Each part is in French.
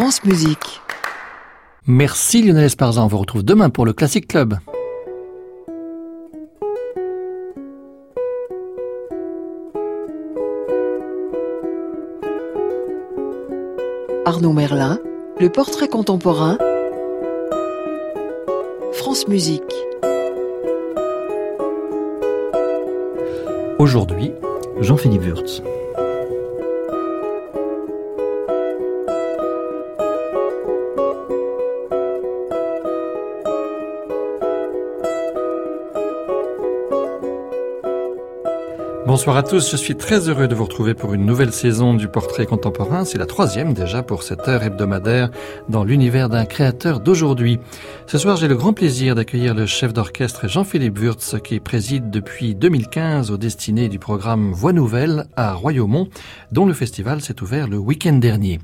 France Musique. Merci Lionel Esparza, on vous retrouve demain pour le Classic Club. Arnaud Merlin, le portrait contemporain. France Musique. Aujourd'hui, Jean-Philippe Wurtz. Bonsoir à tous, je suis très heureux de vous retrouver pour une nouvelle saison du portrait contemporain. C'est la troisième déjà pour cette heure hebdomadaire dans l'univers d'un créateur d'aujourd'hui. Ce soir, j'ai le grand plaisir d'accueillir le chef d'orchestre Jean-Philippe Wurtz qui préside depuis 2015 aux destinées du programme Voix Nouvelle à Royaumont, dont le festival s'est ouvert le week-end dernier.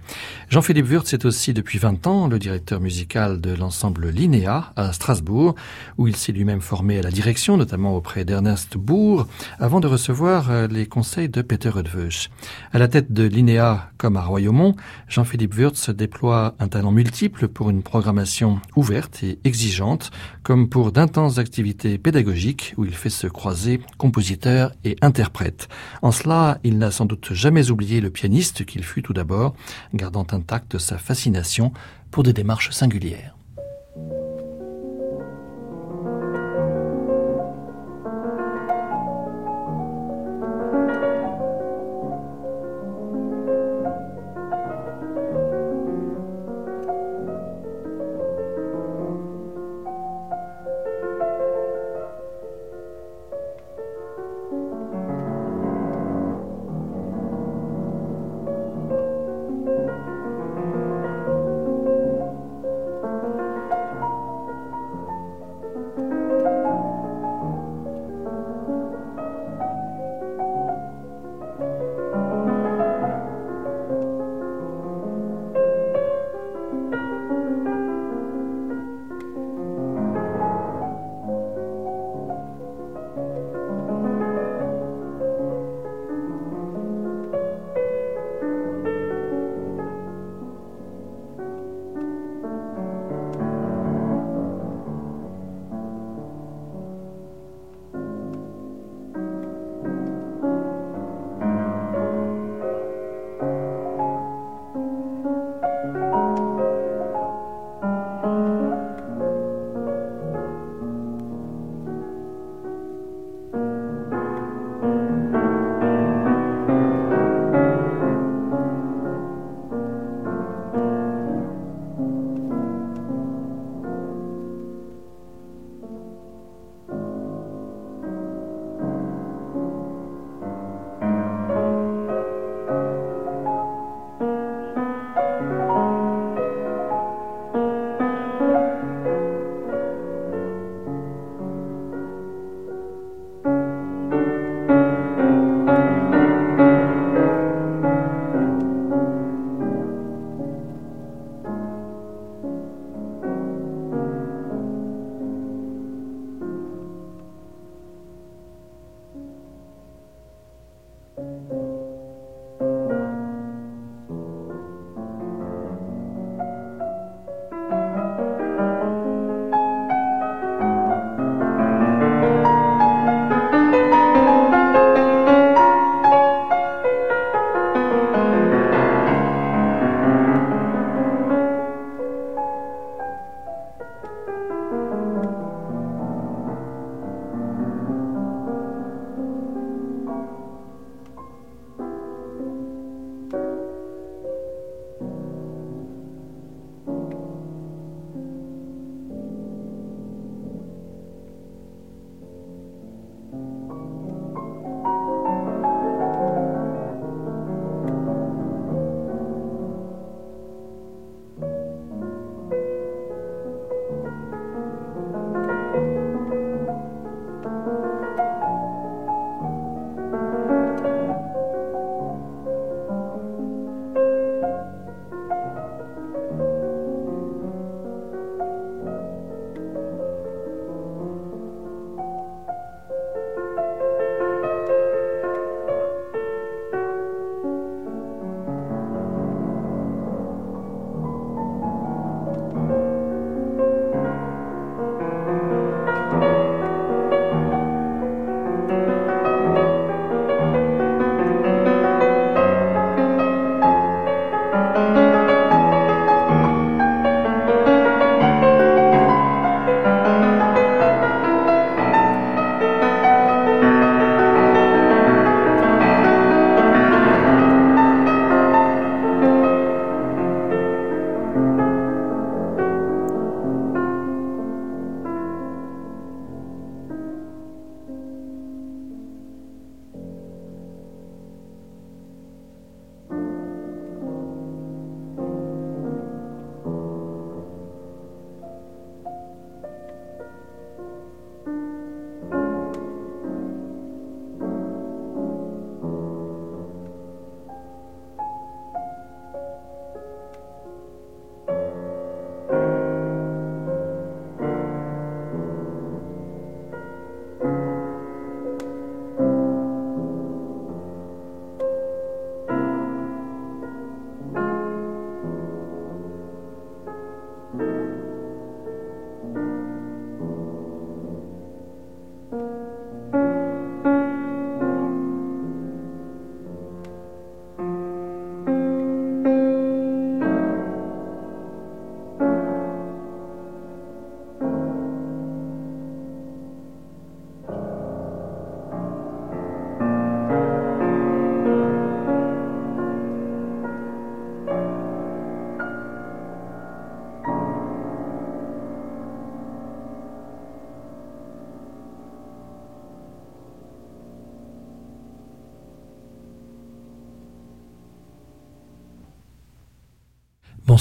Jean-Philippe Wurtz est aussi depuis 20 ans le directeur musical de l'ensemble Linéa à Strasbourg, où il s'est lui-même formé à la direction, notamment auprès d'Ernest Bourg, avant de recevoir euh, les conseils de Peter Rudveuch. À la tête de l'INEA comme à Royaumont, Jean-Philippe Wurtz déploie un talent multiple pour une programmation ouverte exigeante, comme pour d'intenses activités pédagogiques où il fait se croiser compositeur et interprète. En cela, il n'a sans doute jamais oublié le pianiste qu'il fut tout d'abord, gardant intacte sa fascination pour des démarches singulières.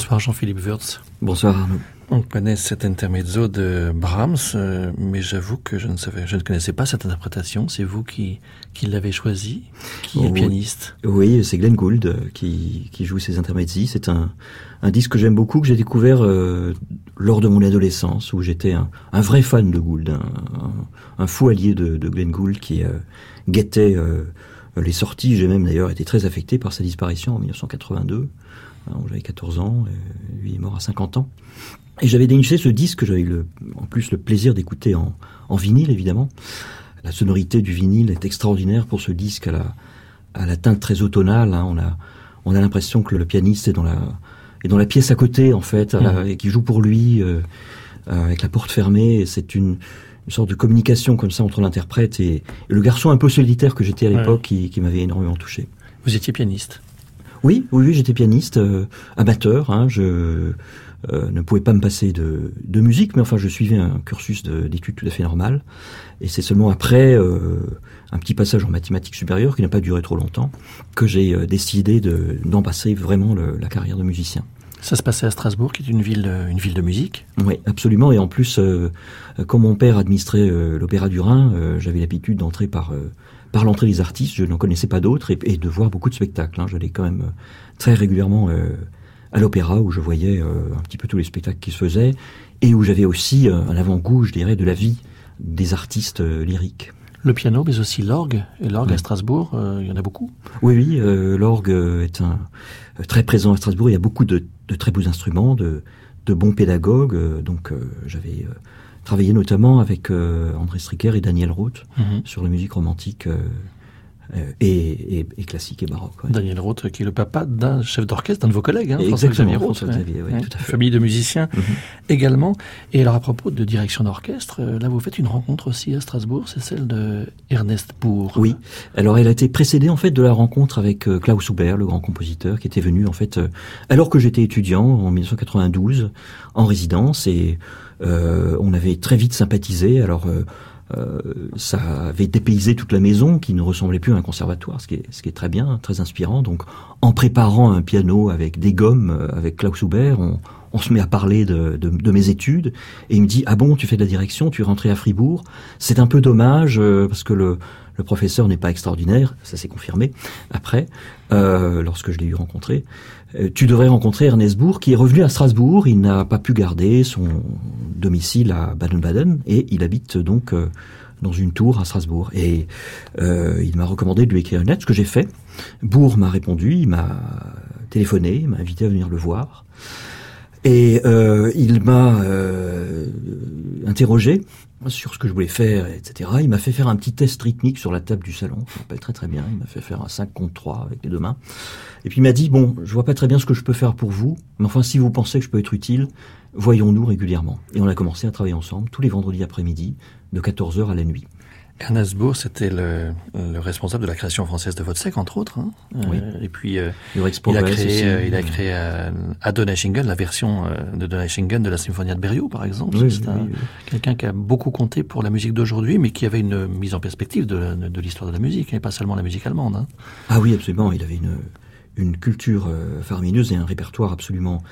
Bonsoir Jean-Philippe Wurtz. Bonsoir Arnaud. On connaît cet intermezzo de Brahms, euh, mais j'avoue que je ne savais, je ne connaissais pas cette interprétation. C'est vous qui, qui l'avez choisi, qui est Oh, pianiste? Oui, c'est Glenn Gould euh, qui, qui joue ces intermezzi. C'est un, un disque que j'aime beaucoup, que j'ai découvert euh, lors de mon adolescence, où j'étais un, un vrai fan de Gould, un, un, un fou allié de, de Glenn Gould qui euh, guettait euh, les sorties. J'ai même d'ailleurs été très affecté par sa disparition en 1982. Alors, J'avais 14 ans, et lui est mort à 50 ans. Et j'avais déniché ce disque que j'avais en plus le plaisir d'écouter en, en vinyle, évidemment. La sonorité du vinyle est extraordinaire pour ce disque à la, à la teinte très automnale. hein. On a, on a l'impression que le pianiste est dans la, est dans la pièce à côté, en fait, la- et qui joue pour lui, euh, euh, avec la porte fermée. C'est une, une sorte de communication comme ça entre l'interprète et, et le garçon un peu solitaire que j'étais à Ouais. l'époque, qui, qui m'avait énormément touché. Vous étiez pianiste. Oui, oui, oui, j'étais pianiste, euh, amateur. Hein, je euh, ne pouvais pas me passer de, de musique, mais enfin, je suivais un cursus de- d'études tout à fait normal. Et c'est seulement après euh, un petit passage en mathématiques supérieures, qui n'a pas duré trop longtemps, que j'ai décidé de- d'en passer vraiment le- la carrière de musicien. Ça se passait à Strasbourg, qui est une ville, euh, une ville de musique. Oui, absolument. Et en plus, euh, comme mon père administrait euh, l'Opéra du Rhin, euh, j'avais l'habitude d'entrer par par l'entrée des artistes. Je n'en connaissais pas d'autres et, et de voir beaucoup de spectacles. Hein. J'allais quand même très régulièrement à l'Opéra où je voyais un petit peu tous les spectacles qui se faisaient et où j'avais aussi un avant-goût, je dirais, de la vie des artistes lyriques. Le piano, mais aussi l'orgue. Et l'orgue à Strasbourg, euh, il y en a beaucoup. Oui, oui, euh, l'orgue est un très présent à Strasbourg. Il y a beaucoup de, de très beaux instruments, de, de bons pédagogues. euh, donc, euh, j'avais euh, travaillé notamment avec André Stricker et Daniel Roth Mhm. sur la musique romantique et, et, et classique et baroque. ouais. Daniel Roth, qui est le papa d'un chef d'orchestre, d'un de vos collègues, hein, Exactement, François-Xavier Roth. Ouais. tout à fait. Famille de musiciens Mhm. également. Et alors, à propos de direction d'orchestre, euh, là, vous faites une rencontre aussi à Strasbourg, c'est celle de Ernest Bourg. Oui. Alors, elle a été précédée en fait de la rencontre avec euh, Klaus Huber, le grand compositeur, qui était venu en fait euh, alors que j'étais étudiant en 1992 en résidence et euh, on avait très vite sympathisé. Alors euh, euh, ça avait dépaysé toute la maison qui ne ressemblait plus à un conservatoire, ce qui est, ce qui est très bien, très inspirant. Donc en préparant un piano avec des gommes, euh, avec Klaus Huber, on, on se met à parler de, de, de mes études et il me dit ah bon tu fais de la direction, tu es rentré à Fribourg, c'est un peu dommage euh, parce que le, le professeur n'est pas extraordinaire, ça s'est confirmé après euh, lorsque je l'ai eu rencontré. Euh, tu devrais rencontrer Ernest Bourg qui est revenu à Strasbourg, il n'a pas pu garder son domicile à Baden-Baden et il habite donc euh, dans une tour à Strasbourg et euh, il m'a recommandé de lui écrire une lettre, ce que j'ai fait. Bourg m'a répondu, il m'a téléphoné, il m'a invité à venir le voir. Et il m'a interrogé sur ce que je voulais faire, etc. Il m'a fait faire un petit test rythmique sur la table du salon, je me rappelle très très bien. Il m'a fait faire un 5 contre 3 avec les deux mains. Et puis il m'a dit, bon, je vois pas très bien ce que je peux faire pour vous, mais enfin si vous pensez que je peux être utile, voyons-nous régulièrement. Et on a commencé à travailler ensemble tous les vendredis après-midi, de 14h à la nuit. Ernest Bourg, c'était le, le responsable de la création française de Vodsec, entre autres. hein. Oui. Euh, et puis, euh, il a créé, euh, il a créé euh, à Donaueschingen la version de Donaueschingen de la Symphonie de Berlioz, par exemple. Oui, C'est oui, un- oui, oui. quelqu'un qui a beaucoup compté pour la musique d'aujourd'hui, mais qui avait une mise en perspective de, de l'histoire de la musique, et pas seulement la musique allemande. hein. Ah oui, absolument. Il avait une, une culture faramineuse et un répertoire absolument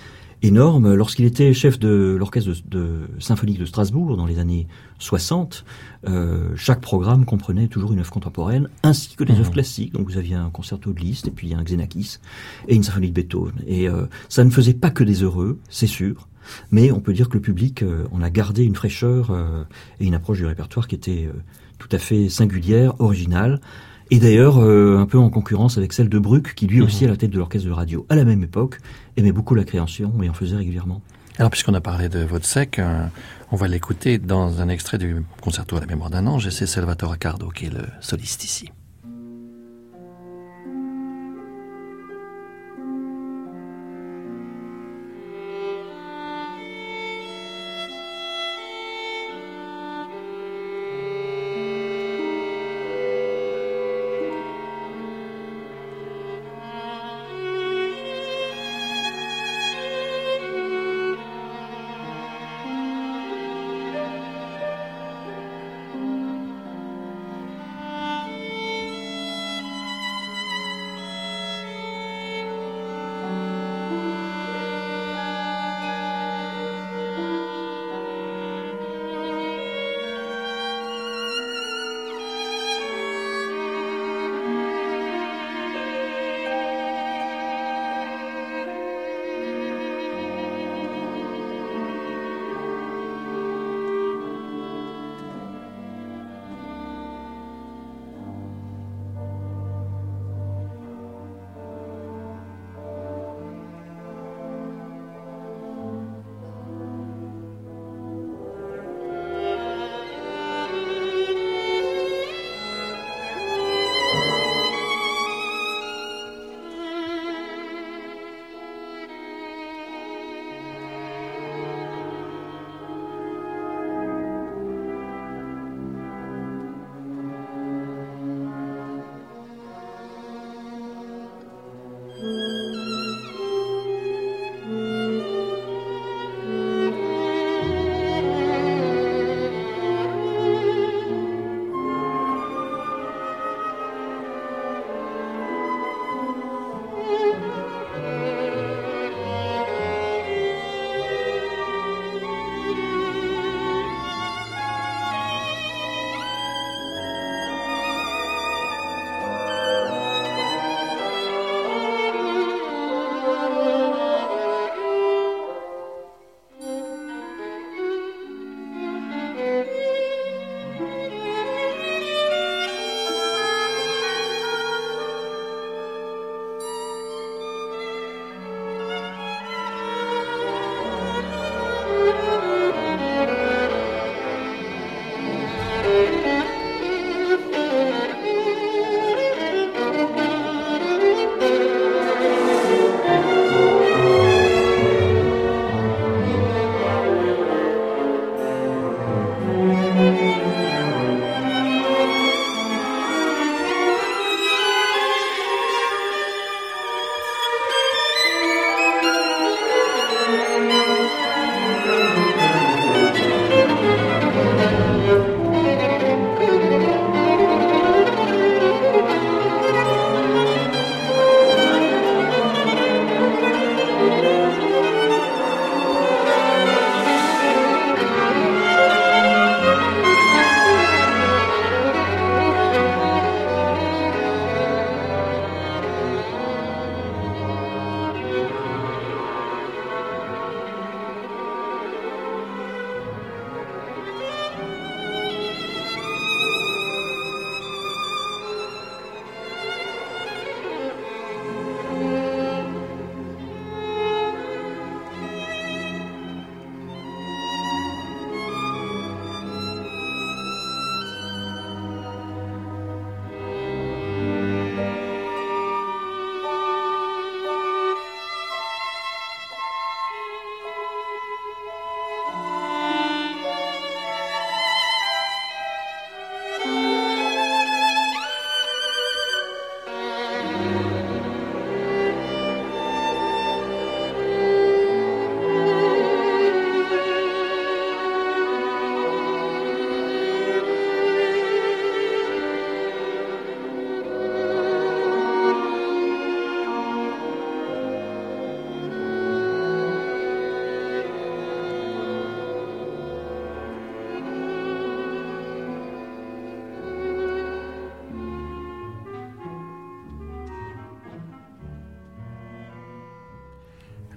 énorme. Lorsqu'il était chef de l'orchestre de, de symphonique de Strasbourg dans les années 60, euh, chaque programme comprenait toujours une œuvre contemporaine ainsi que des Mhm. œuvres classiques. Donc vous aviez un concerto de Liszt et puis un Xenakis et une symphonie de Beethoven. Et euh, ça ne faisait pas que des heureux, c'est sûr. Mais on peut dire que le public euh, en a gardé une fraîcheur euh, et une approche du répertoire qui était tout à fait singulière, originale. Et d'ailleurs, euh, un peu en concurrence avec celle de Bruck, qui lui Mhm. aussi, à la tête de l'orchestre de radio, à la même époque, aimait beaucoup la création et en faisait régulièrement. Alors, puisqu'on a parlé de Vodsec, euh, on va l'écouter dans un extrait du concerto à la mémoire d'un ange, et c'est Salvatore Accardo qui est le soliste ici.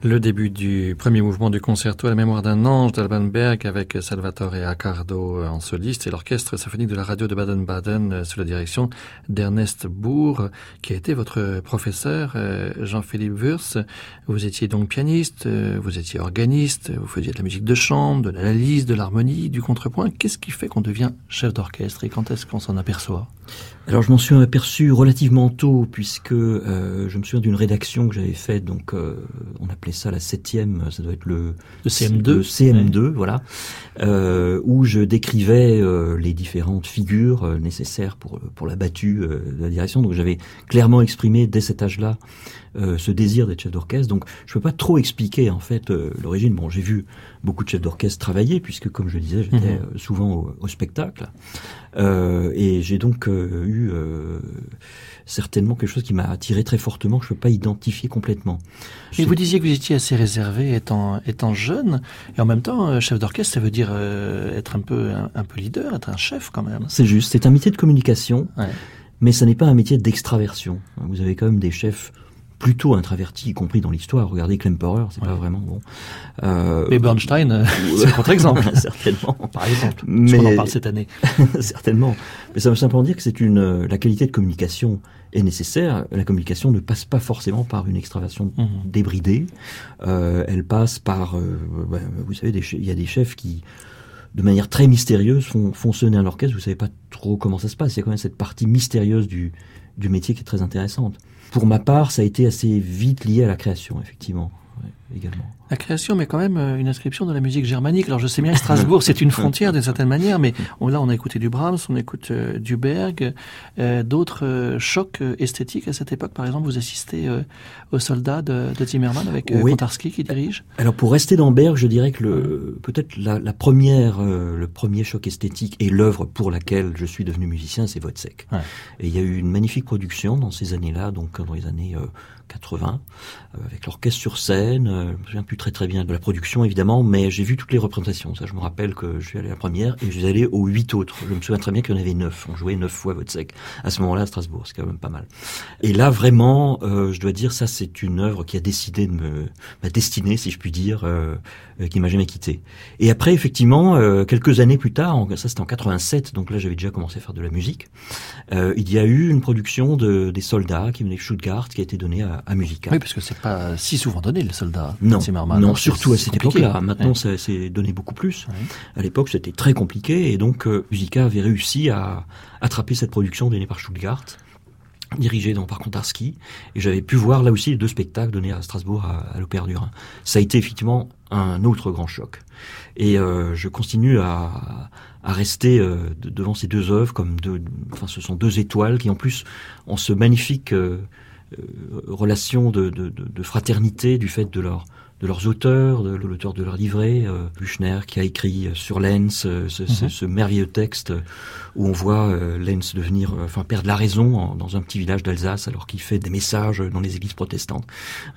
Le début du premier mouvement du concerto à la mémoire d'un ange d'Alban Berg avec Salvatore Accardo en soliste et l'orchestre symphonique de la radio de Baden-Baden sous la direction d'Ernest Bourg, qui a été votre professeur, euh, Jean-Philippe Wurz. Vous étiez donc pianiste, euh, vous étiez organiste, vous faisiez de la musique de chambre, de l'analyse, de l'harmonie, du contrepoint. Qu'est-ce qui fait qu'on devient chef d'orchestre et quand est-ce qu'on s'en aperçoit? Alors je m'en suis aperçu relativement tôt puisque euh, je me souviens d'une rédaction que j'avais faite, donc euh, on appelait ça la septième, ça doit être le, le CM2, CM2 voilà, euh, où je décrivais euh, les différentes figures euh, nécessaires pour pour la battue de la direction. Donc j'avais clairement exprimé dès cet âge-là ce désir d'être chef d'orchestre. Donc je peux pas trop expliquer en fait l'origine. Bon, j'ai vu beaucoup de chefs d'orchestre travailler puisque comme je disais, j'étais mhm. souvent au, au spectacle. Euh, et j'ai donc euh, eu euh, certainement quelque chose qui m'a attiré très fortement, que je ne peux pas identifier complètement. Mais vous disiez que vous étiez assez réservé étant, étant jeune, et en même temps, chef d'orchestre, ça veut dire être un peu, un, peu leader, être un chef quand même. C'est juste, c'est un métier de communication, mais ce n'est pas un métier d'extraversion. Vous avez quand même des chefs plutôt introverti, y compris dans l'histoire. Regardez Klemperer, c'est pas vraiment bon. Euh, Mais Bernstein, euh, c'est contre-exemple. certainement. Par exemple. Mais... On en parle cette année. certainement. Mais ça veut simplement dire que c'est une, euh, la qualité de communication est nécessaire. La communication ne passe pas forcément par une extraversion mhm. débridée. Euh, elle passe par, euh, vous savez, il y a des chefs qui, de manière très mystérieuse, font fonctionner un orchestre. Vous savez pas trop comment ça se passe. Il y a quand même cette partie mystérieuse du, du métier qui est très intéressante. Pour ma part, ça a été assez vite lié à la création, effectivement, également. La création, mais quand même euh, une inscription de la musique germanique. Alors je sais bien que Strasbourg, c'est une frontière d'une certaine manière, mais là on a écouté du Brahms, on écoute euh, du Berg, euh, d'autres chocs esthétiques à cette époque. Par exemple, vous assistez aux soldats de, de Zimmermann avec oui. qui dirige. Alors pour rester dans Berg, je dirais que le peut-être la, la, première, le premier choc esthétique et l'œuvre pour laquelle je suis devenu musicien, c'est Wozzeck. Ouais. Et il y a eu une magnifique production dans ces années-là, donc dans les années 80, avec l'orchestre sur scène. je me souviens plus très très bien de la production évidemment, mais j'ai vu toutes les représentations. Ça, je me rappelle que je suis allé à la première et je suis allé aux huit autres. Je me souviens très bien qu'il y en avait neuf. On jouait neuf fois sec à ce moment-là à Strasbourg. C'est quand même pas mal. Et là, vraiment, euh, je dois dire, ça, c'est une œuvre qui a décidé de me, ma destinée, si je puis dire, euh, euh qui m'a jamais quitté. Et après, effectivement, euh, quelques années plus tard, ça c'était en 87, donc là j'avais déjà commencé à faire de la musique. Euh, il y a eu une production de des soldats qui venaient de Stuttgart, qui a été donnée à, à Musica. Oui, parce que c'est pas si souvent donné les soldats. Non, non, surtout à cette époque-là. Maintenant, ça s'est donné beaucoup plus. À l'époque, c'était très compliqué, et donc euh, Musica avait réussi à attraper cette production donnée par Stuttgart dirigé donc par Kontarski et j'avais pu voir là aussi les deux spectacles donnés à Strasbourg à, à l'Opéra du Rhin. Ça a été effectivement un autre grand choc et euh, je continue à, à rester euh, devant ces deux œuvres comme deux enfin ce sont deux étoiles qui en plus ont ce magnifique euh, euh relation de, de, de, fraternité du fait de leur de leurs auteurs, de l'auteur de leur livret, euh, Buchner, qui a écrit euh, sur Lenz euh, ce, ce, mhm. ce, merveilleux texte où on voit euh, Lenz devenir, euh, enfin perdre la raison en, dans un petit village d'Alsace alors qu'il fait des messages dans les églises protestantes.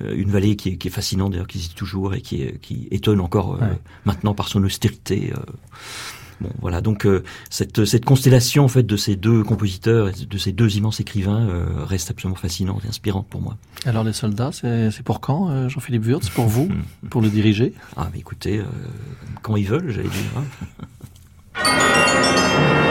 Euh, une vallée qui est, qui est fascinante d'ailleurs, qui existe toujours et qui, est, qui étonne encore ouais. maintenant par son austérité. Bon, voilà. Donc euh, cette, cette constellation en fait de ces deux compositeurs, de ces deux immenses écrivains, euh, reste absolument fascinante et inspirante pour moi. Alors les soldats, c'est pour quand, euh, Jean-Philippe Wurtz, pour vous, pour le diriger? Ah, mais écoutez, quand ils veulent, j'allais dire. Hein.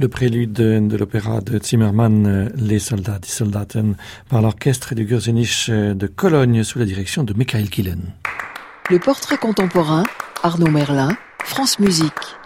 Le prélude de, l'opéra de Zimmermann, euh, Les soldats, die Soldaten, par l'orchestre du Gürzenich euh, de Cologne sous la direction de Michael Killen. Le portrait contemporain, Arnaud Merlin, France Musique.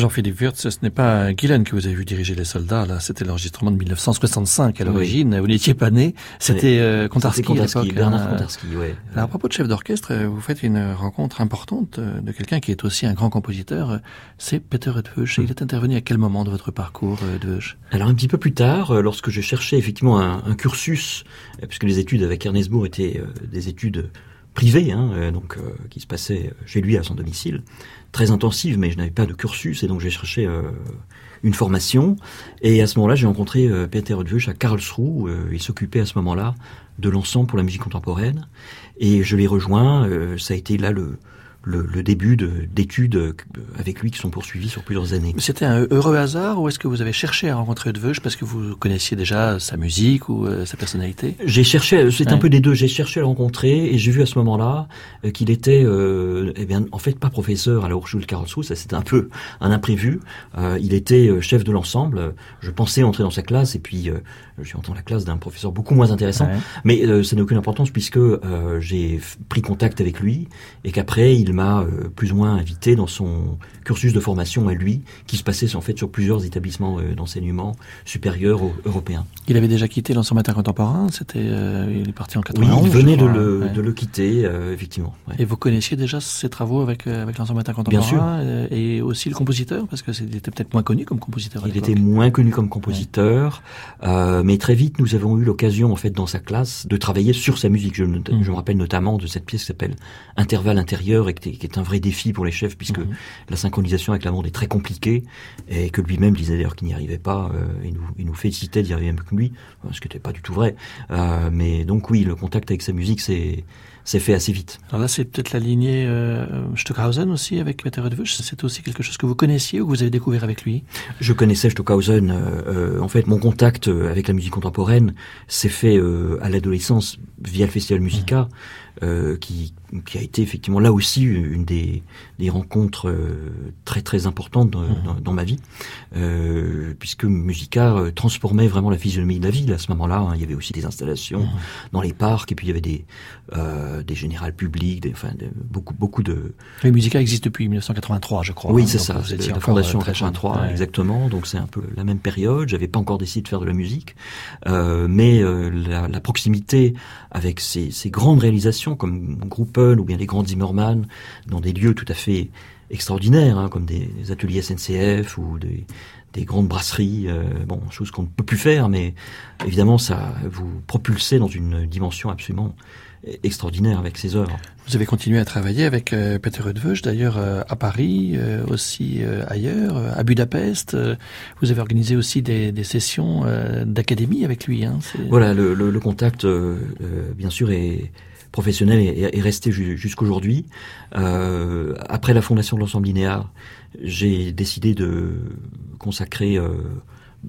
Jean-Philippe Wirtz, ce n'est pas Gillen que vous avez vu diriger les soldats, là, c'était l'enregistrement de 1965 à l'origine. Vous n'étiez pas né, c'était euh, Kontarski, Kontarski Bernard hein. Kontarski, ouais. Alors, à propos de chef d'orchestre, euh, vous faites une rencontre importante euh, de quelqu'un qui est aussi un grand compositeur, c'est Peter Edveuch. Il est intervenu à quel moment de votre parcours, Edveuch Alors, un petit peu plus tard, lorsque je cherchais effectivement un, un cursus, puisque les études avec Ernest Bourg étaient des études privées, hein, donc qui se passaient chez lui à son domicile, très intensive, mais je n'avais pas de cursus, et donc j'ai cherché euh, une formation. Et à ce moment-là, j'ai rencontré euh, Peter Odvuch à Karlsruhe. Euh, il s'occupait à ce moment-là de l'ensemble pour la musique contemporaine. Et je l'ai rejoint. ça a été là le, le, le début d'études euh, avec lui qui sont poursuivies sur plusieurs années. C'était un heureux hasard ou est-ce que vous avez cherché à rencontrer Edveuge parce que vous connaissiez déjà sa musique ou euh, sa personnalité? J'ai cherché, c'est un peu des deux. J'ai cherché à le rencontrer et j'ai vu à ce moment-là euh, qu'il était, euh, eh bien, en fait, pas professeur à la Hochschule Karlsruhe. Ça, c'était un peu un imprévu. il était chef de l'ensemble. Je pensais entrer dans sa classe et puis je suis entré dans la classe d'un professeur beaucoup moins intéressant. Mais ça n'a aucune importance puisque j'ai pris contact avec lui et qu'après il il m'a euh, plus ou moins invité dans son cursus de formation à lui, qui se passait en fait sur plusieurs établissements euh, d'enseignement supérieurs européens. Il avait déjà quitté l'ensemble contemporain, c'était, euh, il est parti en 91. Oui, il venait de le, de le, quitter, effectivement. Et vous connaissiez déjà ses travaux avec, avec l'ensemble contemporain Bien sûr. Et, aussi le compositeur, parce que c'était peut-être moins connu comme compositeur. il était moins connu comme compositeur, mais très vite nous avons eu l'occasion en fait dans sa classe de travailler sur sa musique. Je, mm. je me rappelle notamment de cette pièce qui s'appelle Intervalle intérieur et qui est un vrai défi pour les chefs puisque mhm. la synchronisation avec la monde est très compliquée et que lui-même disait d'ailleurs qu'il n'y arrivait pas. Euh, il, nous, il nous félicitait d'y arriver mieux que lui, ce qui n'était pas du tout vrai. Euh, mais donc oui, le contact avec sa musique, c'est c'est fait assez vite. Alors là, c'est peut-être la lignée euh, Stockhausen aussi avec Peter Edwisch. C'est aussi quelque chose que vous connaissiez ou que vous avez découvert avec lui? Je connaissais Stockhausen. Euh, en fait, mon contact avec la musique contemporaine s'est fait à l'adolescence via le Festival Musica. Qui, qui, a été effectivement là aussi une des, des rencontres euh, très très importantes dans, mmh. dans, ma vie, euh, puisque Musica euh, transformait vraiment la physionomie de la ville à ce moment-là. Hein. Il y avait aussi des installations mmh. dans les parcs, et puis il y avait des, euh, des générales publiques, des, enfin, beaucoup beaucoup de. Oui, Musica existe depuis 1983, je crois. Oui, hein. c'est ça. Vous la fondation en 83, exactement. Donc c'est un peu la même période. J'avais pas encore décidé de faire de la musique, mais la, la, proximité avec ces, ces grandes réalisations comme Ou bien les grands Zimmermann dans des lieux tout à fait extraordinaires, hein, comme des, ateliers SNCF ou des, grandes brasseries, euh, bon, chose qu'on ne peut plus faire, mais évidemment ça vous propulsez dans une dimension absolument extraordinaire avec ses œuvres. Vous avez continué à travailler avec euh, Peter Rudveuch, d'ailleurs euh, à Paris, aussi ailleurs, à Budapest. vous avez organisé aussi des, sessions d'académie avec lui. Hein, voilà, le, le contact, bien sûr, est professionnel est, est resté jusqu'aujourd'hui. Euh, après la fondation de l'ensemble linéaire, j'ai décidé de consacrer euh,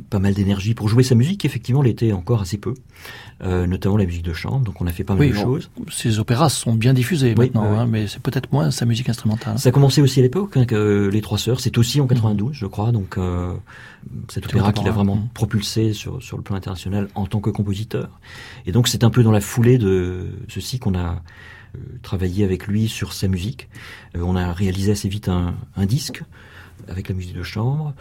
pas mal d'énergie pour jouer sa musique. Effectivement, l'était encore assez peu, euh, notamment la musique de chambre. Donc, on a fait pas mal de choses. Ces opéras sont bien diffusés maintenant, Hein, mais c'est peut-être moins sa musique instrumentale. Ça a commencé aussi à l'époque, hein, que les Trois Sœurs. C'est aussi en 92, je crois. Donc, euh, cet opéra qui l'a vraiment mmh. propulsé sur sur le plan international en tant que compositeur. Et donc, c'est un peu dans la foulée de ceci qu'on a euh, travaillé avec lui sur sa musique. Euh, on a réalisé assez vite un, un disque avec la musique de chambre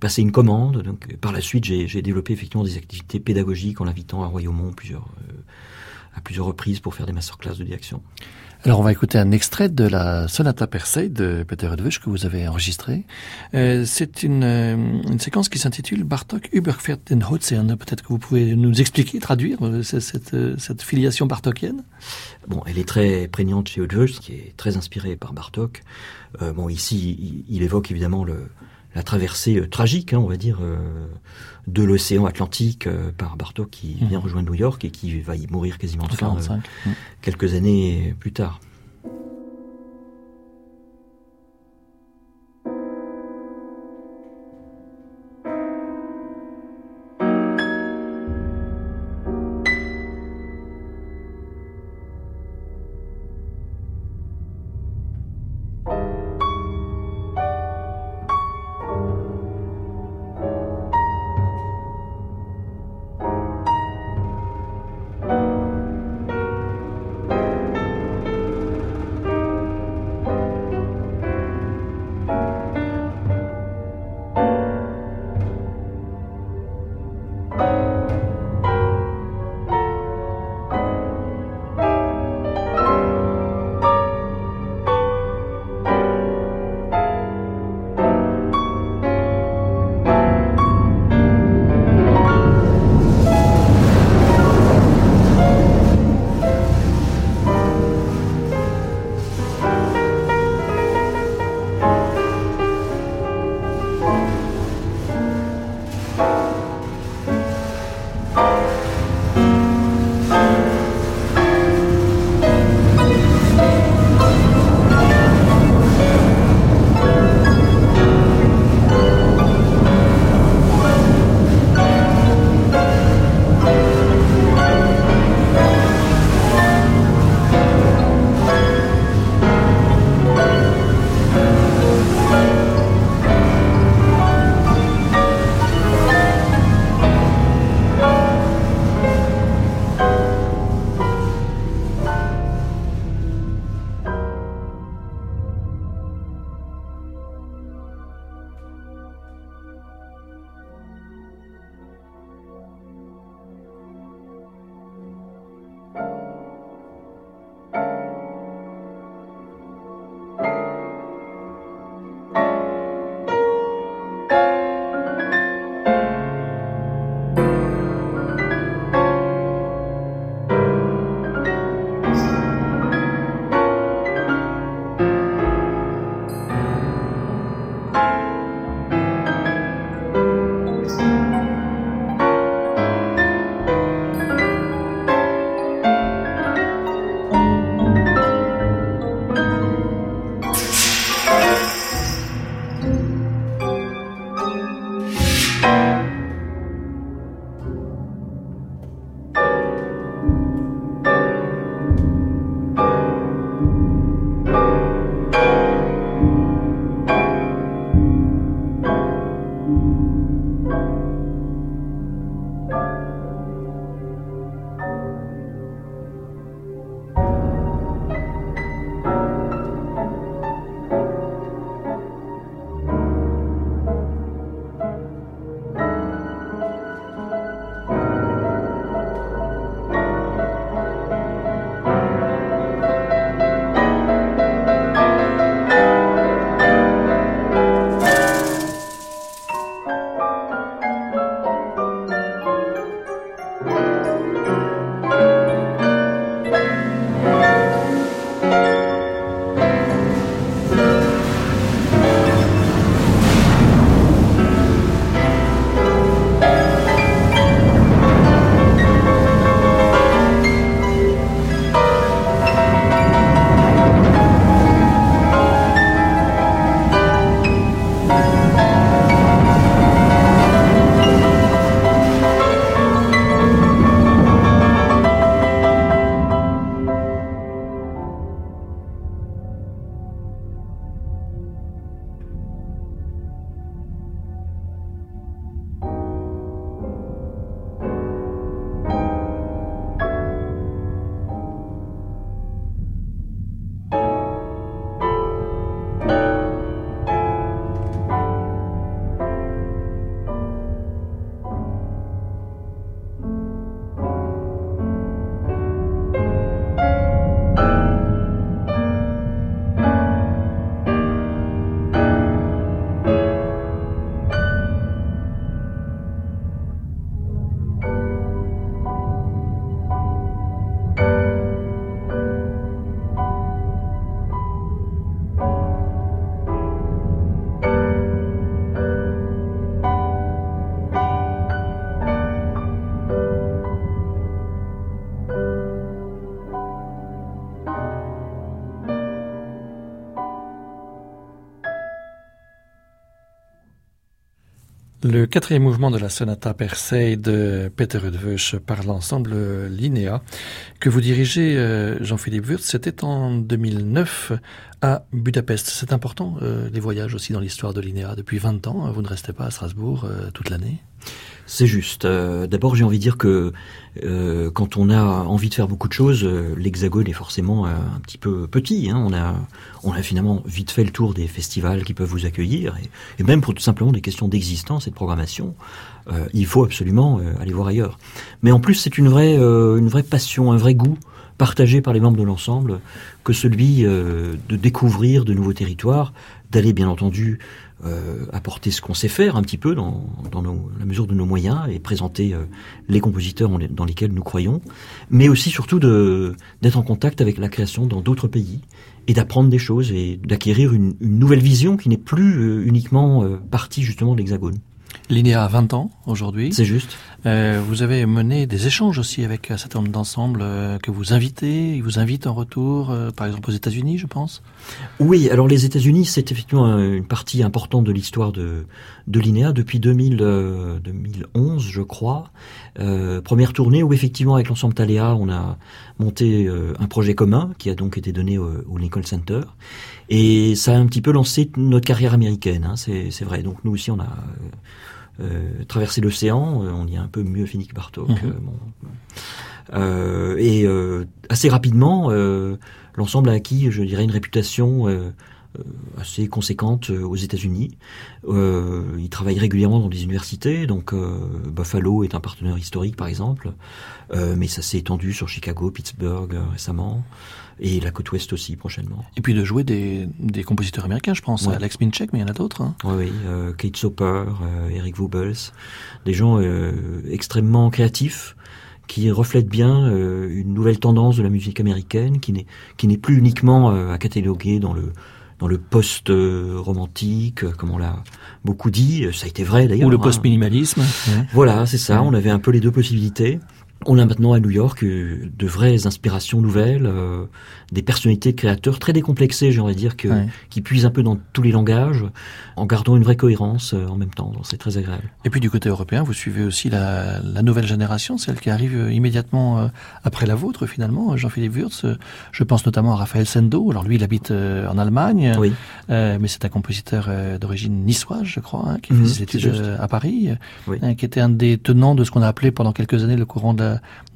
passer une commande. Donc, par la suite, j'ai développé effectivement des activités pédagogiques en l'invitant à Royaumont plusieurs, euh, à plusieurs reprises pour faire des masterclass de direction. Alors on va écouter un extrait de la Sonata Persei de Peter Edwisch que vous avez enregistré. Euh, c'est une, euh, une, séquence qui s'intitule Bartok Überfährt den Ozean. Peut-être que vous pouvez nous expliquer, traduire cette, cette, filiation bartokienne Bon, elle est très prégnante chez Edwisch, qui est très inspiré par Bartok. bon, ici, il, il évoque évidemment le, la traversée euh, tragique, hein, on va dire, euh, de l'océan Atlantique euh, par Bartok qui mmh. vient rejoindre New York et qui va y mourir quasiment de faim quelques années plus tard. Le quatrième mouvement de la sonata Persei de Peter Rudveuch par l'ensemble Linéa que vous dirigez, euh, Jean-Philippe Wurtz, c'était en 2009 à Budapest. C'est important, euh, les voyages aussi dans l'histoire de Linéa. Depuis 20 ans, vous ne restez pas à Strasbourg euh, toute l'année c'est juste. D'abord, j'ai envie de dire que quand on a envie de faire beaucoup de choses, l'Hexagone est forcément un petit peu petit. Hein. On a, on a finalement vite fait le tour des festivals qui peuvent vous accueillir, et, et même pour tout simplement des questions d'existence et de programmation. Euh, il faut absolument euh, aller voir ailleurs. Mais en plus, c'est une vraie, euh, une vraie passion, un vrai goût partagé par les membres de l'ensemble que celui de découvrir de nouveaux territoires, d'aller bien entendu apporter ce qu'on sait faire un petit peu dans, dans la mesure de nos moyens et présenter les compositeurs dans lesquels nous croyons, mais aussi surtout d'être en contact avec la création dans d'autres pays et d'apprendre des choses et d'acquérir une, une, nouvelle vision qui n'est plus uniquement partie justement de l'Hexagone. Linéa a 20 ans aujourd'hui. C'est juste. Euh, vous avez mené des échanges aussi avec un certain nombre d'ensembles euh, que vous invitez, ils vous invitent en retour, euh, par exemple aux États-Unis, je pense. Oui, alors les États-Unis, c'est effectivement une partie importante de l'histoire de, de Linéa depuis 2000, 2011, je crois. première tournée où effectivement avec l'ensemble Taléa, on a monté un projet commun qui a donc été donné au, au, Lincoln Center. Et ça a un petit peu lancé notre carrière américaine, hein, c'est vrai. Donc nous aussi, on a euh, traverser l'océan, euh, on y a un peu mieux fini que Bartok. Mhm. Euh, et assez rapidement, l'ensemble a acquis, je dirais, une réputation assez conséquente aux États-Unis. Euh, il travaille régulièrement dans des universités, donc Buffalo est un partenaire historique par exemple, mais ça s'est étendu sur Chicago, Pittsburgh récemment et la côte ouest aussi prochainement. Et puis de jouer des, des compositeurs américains, je pense, Alex Minchek, mais il y en a d'autres. Hein. Oui, oui euh, Kate Soper, euh, Eric Wubels, des gens euh, extrêmement créatifs qui reflètent bien euh, une nouvelle tendance de la musique américaine, qui n'est qui n'est plus uniquement à cataloguer dans le dans le post-romantique, comme on l'a beaucoup dit, ça a été vrai d'ailleurs. Ou le hein. post-minimalisme. Voilà, c'est ça, on avait un peu les deux possibilités. On a maintenant à New York euh, de vraies inspirations nouvelles, euh, des personnalités de créateurs très décomplexées, j'aimerais dire, que, qui puisent un peu dans tous les langages, en gardant une vraie cohérence euh, en même temps. C'est très agréable. Et puis du côté européen, vous suivez aussi la, la nouvelle génération, celle qui arrive immédiatement après la vôtre, finalement, Jean-Philippe Wurtz. Je pense notamment à Raphaël Sendo. Alors lui, il habite en Allemagne, oui. mais c'est un compositeur d'origine niçoise, je crois, hein, qui fait mhm, ses études à Paris, qui était un des tenants de ce qu'on a appelé pendant quelques années le courant de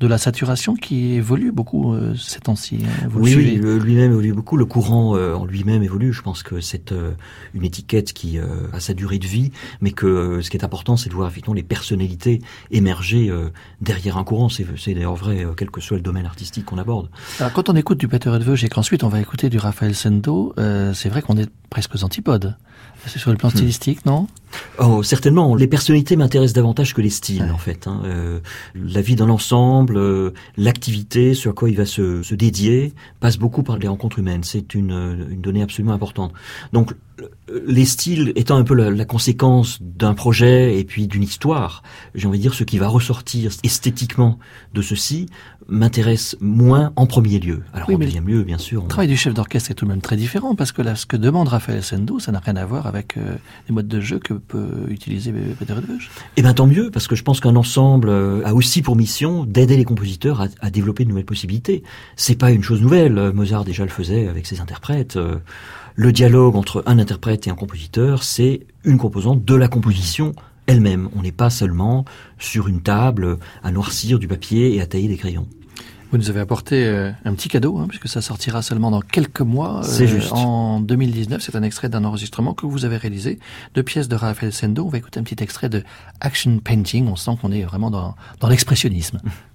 de la saturation qui évolue beaucoup euh, ces temps-ci. Hein, oui, oui lui-même évolue beaucoup. Le courant euh, en lui-même évolue. Je pense que c'est euh, une étiquette qui a sa durée de vie, mais que ce qui est important, c'est de voir effectivement les personnalités émerger derrière un courant. C'est d'ailleurs vrai, quel que soit le domaine artistique qu'on aborde. Alors, quand on écoute du Peter Edveuge et qu'ensuite on va écouter du Raphaël Sendo, c'est vrai qu'on est presque aux antipodes. C'est sur le plan hmm. stylistique, non? Oh, certainement. Les personnalités m'intéressent davantage que les styles, en fait. Hein. Euh, la vie dans l'ensemble, euh, l'activité, sur quoi il va se, se, dédier, passe beaucoup par les rencontres humaines. C'est une, une donnée absolument importante. Donc, les styles étant un peu la, conséquence d'un projet et puis d'une histoire, j'ai envie de dire ce qui va ressortir esthétiquement de ceci m'intéresse moins en premier lieu. Alors en deuxième lieu, bien sûr. Le travail du chef d'orchestre est tout de même très différent parce que là, ce que demande Raphaël Sendo, ça n'a rien à voir avec euh, les modes de jeu que peut utiliser Peter Edveuge. Eh bien tant mieux parce que je pense qu'un ensemble euh, a aussi pour mission d'aider les compositeurs à, à, développer de nouvelles possibilités. C'est pas une chose nouvelle. Mozart déjà le faisait avec ses interprètes. Euh, le dialogue entre un interprète et un compositeur, c'est une composante de la composition elle-même. On n'est pas seulement sur une table à noircir du papier et à tailler des crayons. Vous nous avez apporté euh, un petit cadeau, hein, puisque ça sortira seulement dans quelques mois. C'est euh, juste. En 2019, c'est un extrait d'un enregistrement que vous avez réalisé de pièces de Raphaël Sendo. On va écouter un petit extrait de Action Painting. On sent qu'on est vraiment dans, dans l'expressionnisme.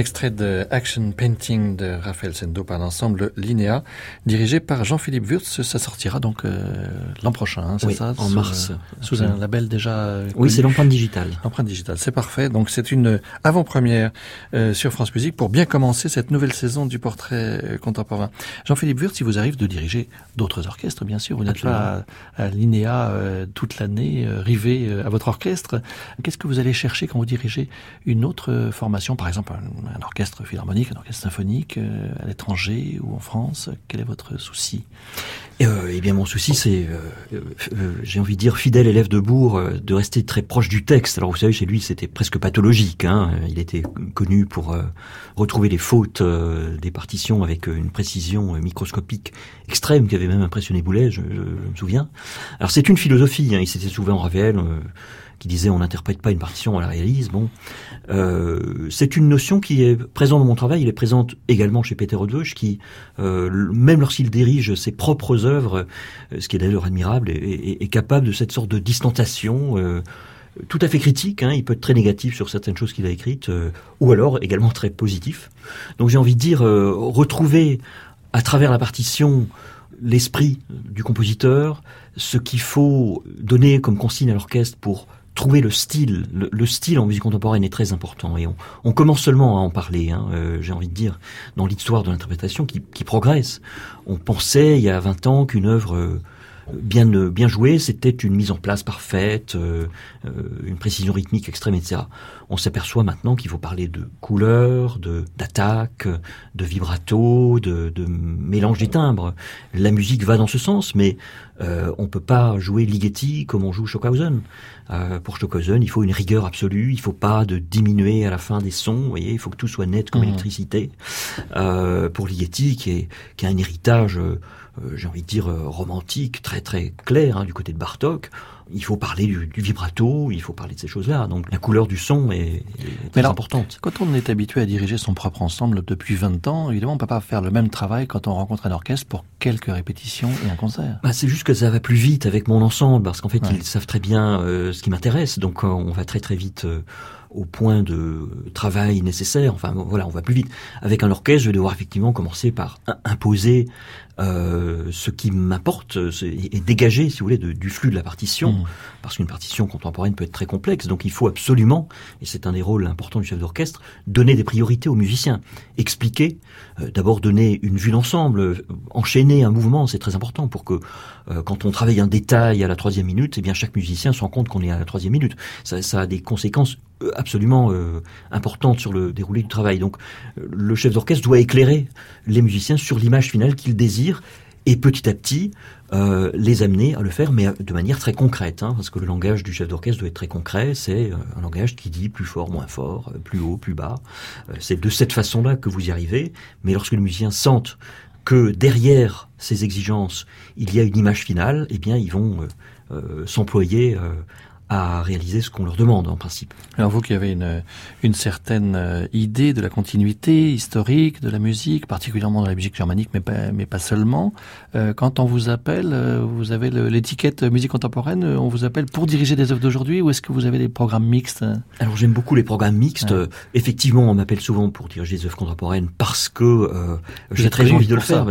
extrait de Action Painting de Raphaël Sendo par l'ensemble Linéa, dirigé par Jean-Philippe Wurtz. Ça sortira donc euh, l'an prochain, hein, c'est Oui, ça en sous, mars. euh, Sous un label déjà. euh, Oui, connu. c'est l'empreinte digitale. Empreinte digitale, c'est parfait. Donc c'est une avant-première euh, sur France Musique pour bien commencer cette nouvelle saison du portrait contemporain. Jean-Philippe Wurtz, il vous arrive de diriger d'autres orchestres, bien sûr. Vous n'êtes pas à, à l'INEA euh, toute l'année, rivé à votre orchestre. Qu'est-ce que vous allez chercher quand vous dirigez une autre formation, par exemple un, orchestre philharmonique, un orchestre symphonique euh, à l'étranger ou en France Quel est votre souci? Euh, eh bien, mon souci, c'est, euh, j'ai envie de dire, fidèle élève de Bourg, de rester très proche du texte. Alors, vous savez, chez lui, c'était presque pathologique. Hein. Il était connu pour retrouver les fautes des partitions avec une précision microscopique extrême qui avait même impressionné Boulet, je, me souviens. Alors, c'est une philosophie. Hein. Il s'était souvent Ravel. Qui disait on n'interprète pas une partition, on la réalise. Bon, euh, c'est une notion qui est présente dans mon travail. Elle est présente également chez Peter Odveuch, qui euh, même lorsqu'il dirige ses propres œuvres, euh, ce qui est d'ailleurs admirable, est, capable de cette sorte de distantation. euh, tout à fait critique, hein, il peut être très négatif sur certaines choses qu'il a écrites, euh, ou alors également très positif. Donc j'ai envie de dire, euh, retrouver à travers la partition l'esprit du compositeur, ce qu'il faut donner comme consigne à l'orchestre pour trouver le style. Le, le style en musique contemporaine est très important et on, on commence seulement à en parler, hein, euh, j'ai envie de dire, dans l'histoire de l'interprétation qui, qui progresse. On pensait il y a 20 ans qu'une œuvre euh, bien, euh, bien jouée, c'était une mise en place parfaite, euh, euh, une précision rythmique extrême, etc. On s'aperçoit maintenant qu'il faut parler de couleur, de d'attaque, de vibrato, de, de mélange des timbres. La musique va dans ce sens, mais euh, on peut pas jouer Ligeti comme on joue Stockhausen. Euh, pour Stockhausen, il faut une rigueur absolue, il faut pas de diminuer à la fin des sons, vous voyez, il faut que tout soit net comme Mhm. l'électricité. Euh, pour Ligeti, qui, est, qui a un héritage, j'ai envie de dire, euh, romantique, très très clair hein, du côté de Bartok, il faut parler du, du vibrato, il faut parler de ces choses-là. Donc la couleur du son est, est très alors, importante. Quand on est habitué à diriger son propre ensemble depuis 20 ans, évidemment, on peut pas faire le même travail quand on rencontre un orchestre pour quelques répétitions et un concert. Bah, c'est juste que ça va plus vite avec mon ensemble, parce qu'en fait, Ouais. ils savent très bien euh, ce qui m'intéresse, donc euh, on va très très vite euh, au point de travail nécessaire. Enfin, voilà, on va plus vite. Avec un orchestre, je vais devoir effectivement commencer par im- imposer euh, ce qui m'importe c'est- et et dégager, si vous voulez, de- du flux de la partition, Mhm. parce qu'une partition contemporaine peut être très complexe. Donc, il faut absolument, et c'est un des rôles importants du chef d'orchestre, donner des priorités aux musiciens, expliquer, euh, d'abord donner une vue d'ensemble, euh, enchaîner un mouvement, c'est très important pour que euh, quand on travaille un détail à la troisième minute, eh bien chaque musicien se rend compte qu'on est à la troisième minute. Ça, ça a des conséquences absolument euh, importantes sur le déroulé du travail. Donc le chef d'orchestre doit éclairer les musiciens sur l'image finale qu'il désire et petit à petit euh, les amener à le faire, mais de manière très concrète, hein, parce que le langage du chef d'orchestre doit être très concret. C'est euh, un langage qui dit plus fort, moins fort, euh, plus haut, plus bas. c'est de cette façon-là que vous y arrivez. Mais lorsque les musiciens sentent que derrière ces exigences, il y a une image finale, eh bien, ils vont s'employer à réaliser ce qu'on leur demande en principe. Alors vous qui avez une, une certaine euh, idée de la continuité historique de la musique, particulièrement dans la musique germanique, mais pas, mais pas seulement, quand on vous appelle, euh, vous avez l'étiquette musique contemporaine, on vous appelle pour diriger des œuvres d'aujourd'hui ou est-ce que vous avez des programmes mixtes? Alors j'aime beaucoup les programmes mixtes. Effectivement, on m'appelle souvent pour diriger des œuvres contemporaines parce que j'ai très envie de le faire.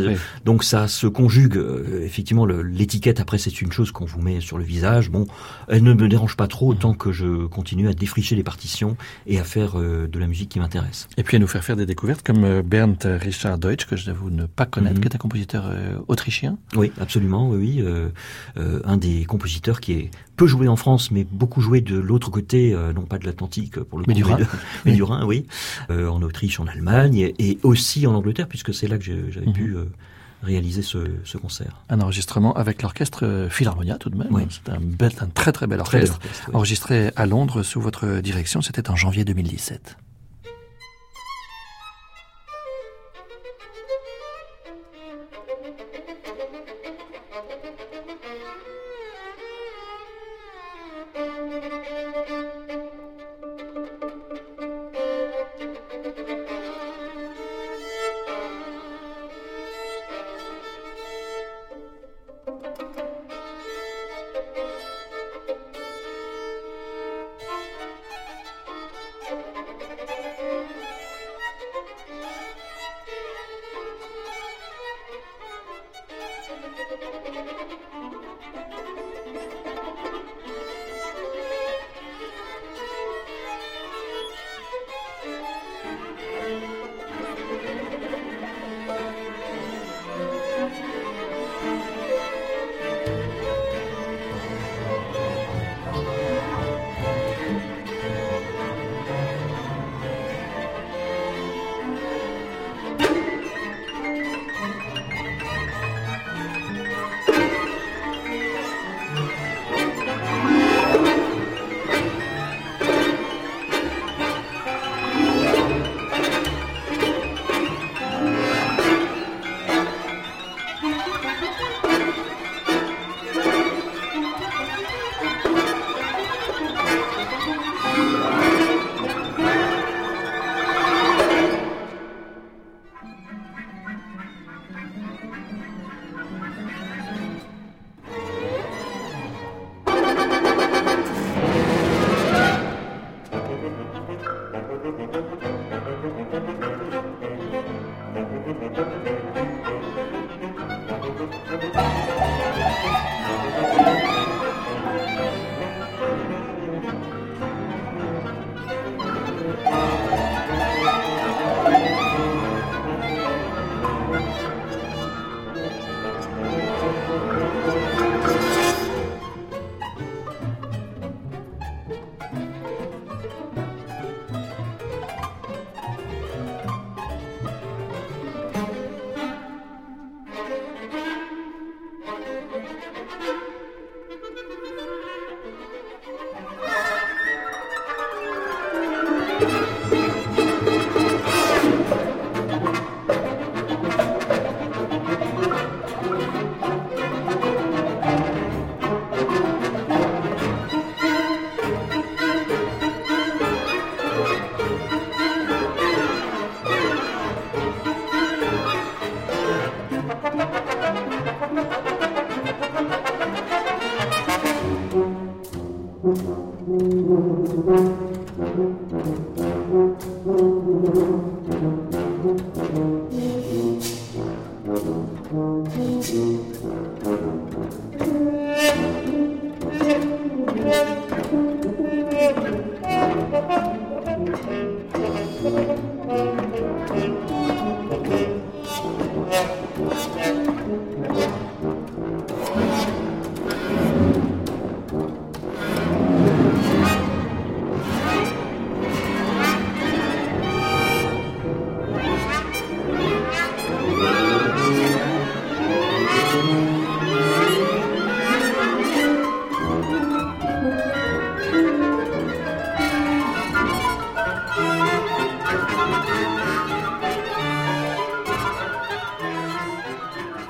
Donc ça se conjugue. effectivement, l'étiquette après c'est une chose qu'on vous met sur le visage. Bon, elle ne me dérange pas trop autant que je continue à défricher les partitions et à faire euh, de la musique qui m'intéresse. Et puis à nous faire faire des découvertes comme euh, Bernd Richard Deutsch, que je j'avoue ne pas connaître, mhm. qui est un compositeur euh, autrichien. Oui, absolument, oui, un des compositeurs qui est peu joué en France, mais beaucoup joué de l'autre côté, non pas de l'Atlantique pour le mais du Rhin, mais du Rhin, oui, en Autriche, en Allemagne et aussi en Angleterre, puisque c'est là que j'avais mhm. pu réaliser ce, ce, concert. Un enregistrement avec l'orchestre euh, Philharmonia tout de même. Oui. C'est un, bel, un très très bel orchestre, enregistré à Londres sous votre direction. C'était en janvier 2017.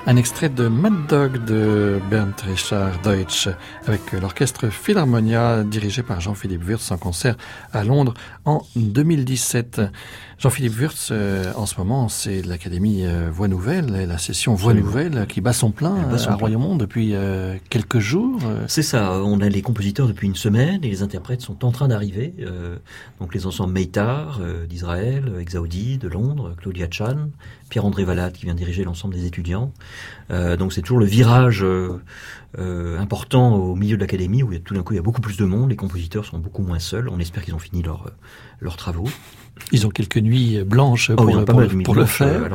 Un extrait de Mad Dog de Bernd Richard Deutsch avec l'orchestre Philharmonia dirigé par Jean-Philippe Wurtz en concert à Londres en 2017. Jean-Philippe Wurtz, euh, en ce moment, c'est l'Académie euh, Voix Nouvelle, la session Voix Nouvelle qui bat son plein à Royaumont depuis euh, quelques jours. C'est ça, on a les compositeurs depuis une semaine et les interprètes sont en train d'arriver. donc les ensembles Meitar d'Israël, Exaudi de Londres, Claudia Chan, Pierre-André Valade qui vient diriger l'ensemble des étudiants. donc c'est toujours le virage important au milieu de l'académie où tout d'un coup il y a beaucoup plus de monde, les compositeurs sont beaucoup moins seuls. On espère qu'ils ont fini leur, leurs travaux. Ils ont quelques nuits blanches oh, pour, le, pour, le faire.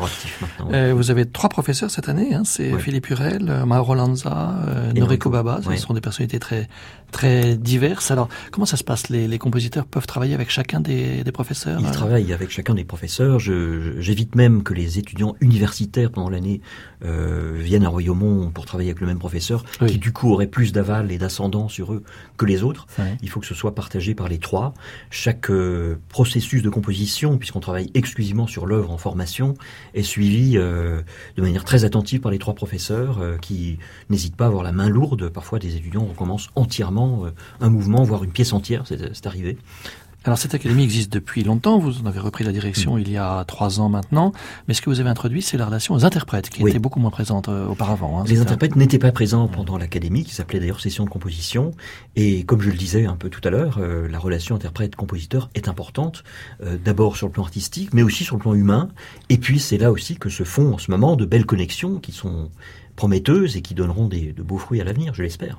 Euh, euh, vous avez trois professeurs cette année, hein, c'est Philippe Hurel, euh, Mauro Lanza, euh, Noriko Baba. Ce sont des personnalités très très diverses. Alors, comment ça se passe? Les, les, compositeurs peuvent travailler avec chacun des, des professeurs? Ils travaillent avec chacun des professeurs. J'évite même que les étudiants universitaires pendant l'année euh, viennent à Royaumont pour travailler avec le même professeur, qui du coup aurait plus d'aval et d'ascendant sur eux que les autres. Il faut que ce soit partagé par les trois. Chaque processus de composition puisqu'on travaille exclusivement sur l'œuvre en formation, est suivi euh, de manière très attentive par les trois professeurs euh, qui n'hésitent pas à avoir la main lourde. Parfois, des étudiants recommencent entièrement euh, un mouvement, voire une pièce entière, c'est arrivé. Alors cette académie existe depuis longtemps, vous en avez repris la direction mm. il y a trois ans maintenant, mais ce que vous avez introduit, c'est la relation aux interprètes, qui était beaucoup moins présente euh, auparavant. Hein, les interprètes n'étaient pas présents pendant l'académie, qui s'appelait d'ailleurs session de composition, et comme je le disais un peu tout à l'heure, euh, la relation interprète-compositeur est importante, euh, d'abord sur le plan artistique, mais aussi sur le plan humain, et puis c'est là aussi que se font en ce moment de belles connexions qui sont prometteuses et qui donneront des, de beaux fruits à l'avenir, je l'espère.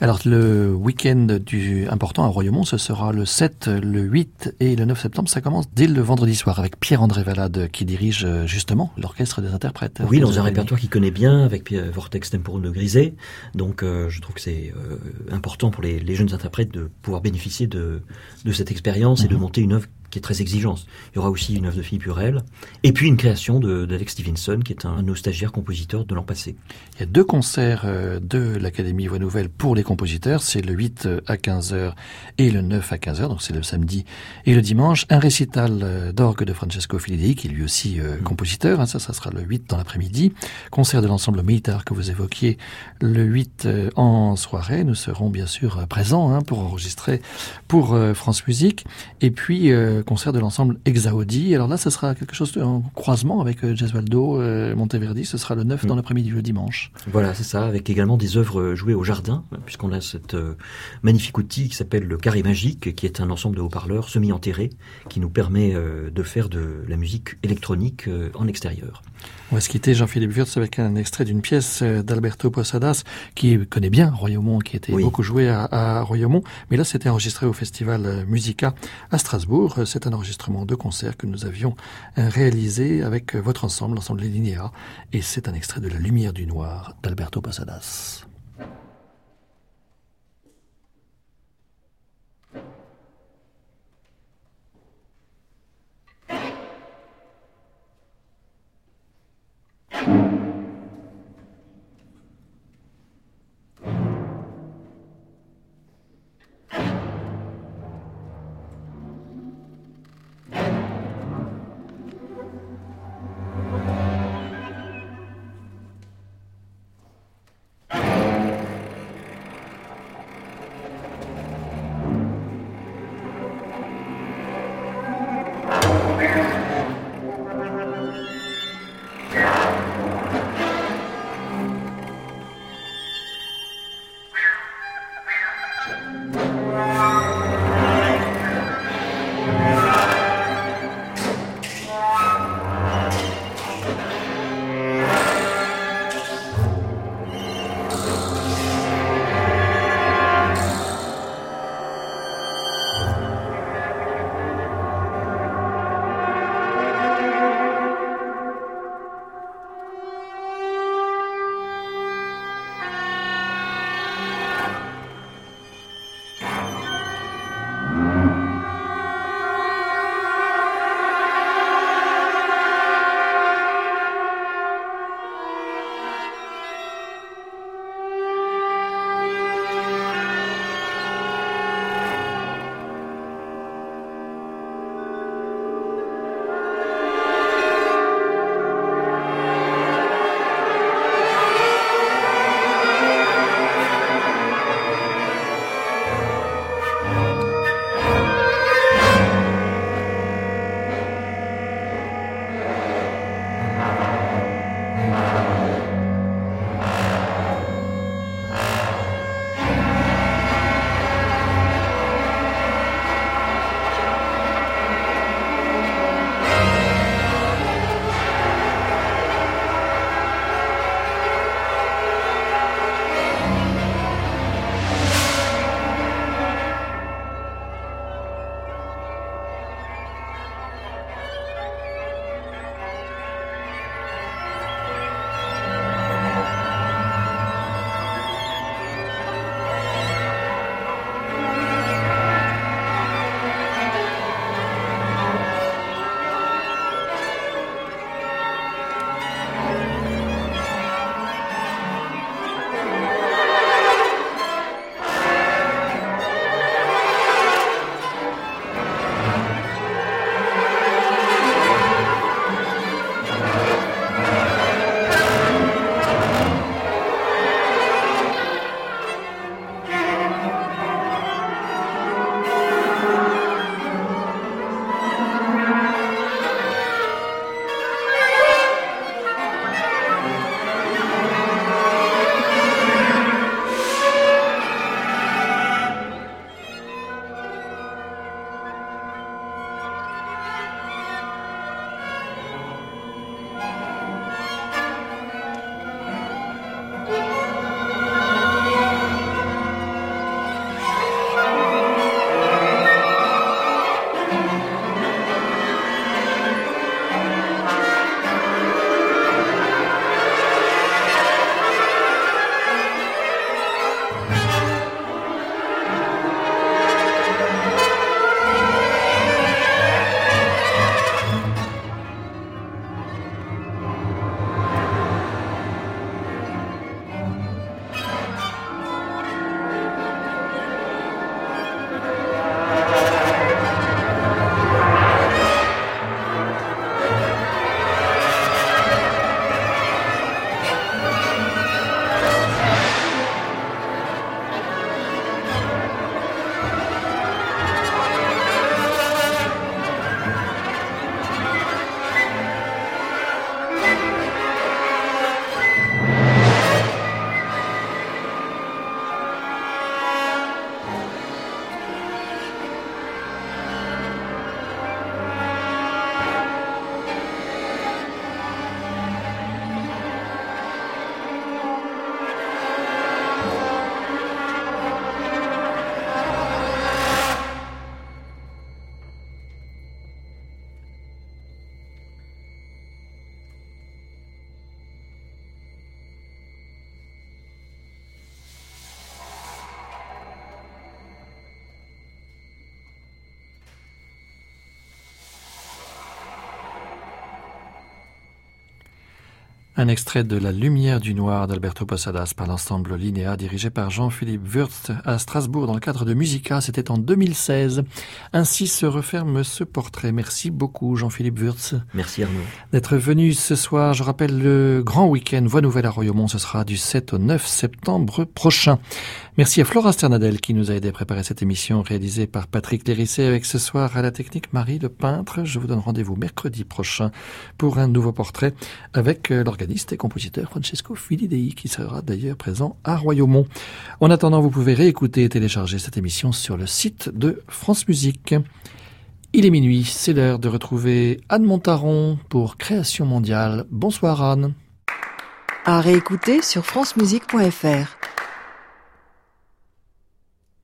Alors le week-end du important à Royaumont, ce sera le 7, le 8 et le 9 septembre. Ça commence dès le vendredi soir avec Pierre-André Valade qui dirige euh, justement l'orchestre des interprètes. Oui, dans un répertoire qu'il connaît bien avec Vortex Temporum de Griset. Donc euh, je trouve que c'est euh, important pour les, les, jeunes interprètes de pouvoir bénéficier de, de cette expérience et de mhm. monter une œuvre qui est très exigeante. Il y aura aussi une œuvre de Philippe Hurel, et puis une création d'Alex Stevenson, qui est un, un compositeur de l'an passé. Il y a deux concerts euh, de l'Académie Voix Nouvelle pour les compositeurs, c'est le 8 euh, à 15h et le 9 à 15h, donc c'est le samedi et le dimanche. Un récital euh, d'orgue de Francesco Filidei, qui est lui aussi mm. compositeur, hein, ça, ça sera le 8 dans l'après-midi. Concert de l'ensemble militaire que vous évoquiez le 8 en soirée. Nous serons bien sûr présents hein, pour enregistrer pour France Musique. Et puis concert de l'ensemble Exaudi. Alors là, ce sera quelque chose en croisement avec euh, Gesualdo, euh, Monteverdi. Ce sera le 9 dans mm. l'après-midi, le dimanche. Voilà, c'est ça, avec également des œuvres jouées au jardin, puisqu'on a cette euh, magnifique outil qui s'appelle le carré magique, qui est un ensemble de haut-parleurs semi-enterrés, qui nous permet de faire de la musique électronique en extérieur. On va se quitter, Jean-Philippe Wurtz, avec un extrait d'une pièce d'Alberto Posadas, qui connaît bien Royaumont, qui était beaucoup joué à, à Royaumont. Mais là, c'était enregistré au Festival Musica à Strasbourg. C'est un enregistrement de concert que nous avions euh, réalisé avec votre ensemble, l'ensemble des Linéa. Et c'est un extrait de La Lumière du Noir d'Alberto Posadas. Un extrait de La Lumière du Noir d'Alberto Posadas par l'ensemble Linéa dirigé par Jean-Philippe Wurtz à Strasbourg dans le cadre de Musica. C'était en 2016. Ainsi se referme ce portrait. Merci beaucoup Jean-Philippe Wurtz. Merci Arnaud. D'être venu ce soir. Je rappelle le grand week-end Voix Nouvelle à Royaumont. Ce sera du 7 au 9 septembre prochain. Merci à Flora Sternadel qui nous a aidé à préparer cette émission réalisée par Patrick Lérissé avec ce soir à la technique Marie le peintre. Je vous donne rendez-vous mercredi prochain pour un nouveau portrait avec euh, l'organiste et compositeur Francesco Filidei qui sera d'ailleurs présent à Royaumont. En attendant, vous pouvez réécouter et télécharger cette émission sur le site de France Musique. Il est minuit, c'est l'heure de retrouver Anne Montaron pour Création mondiale. Bonsoir Anne. À réécouter sur francemusique.fr.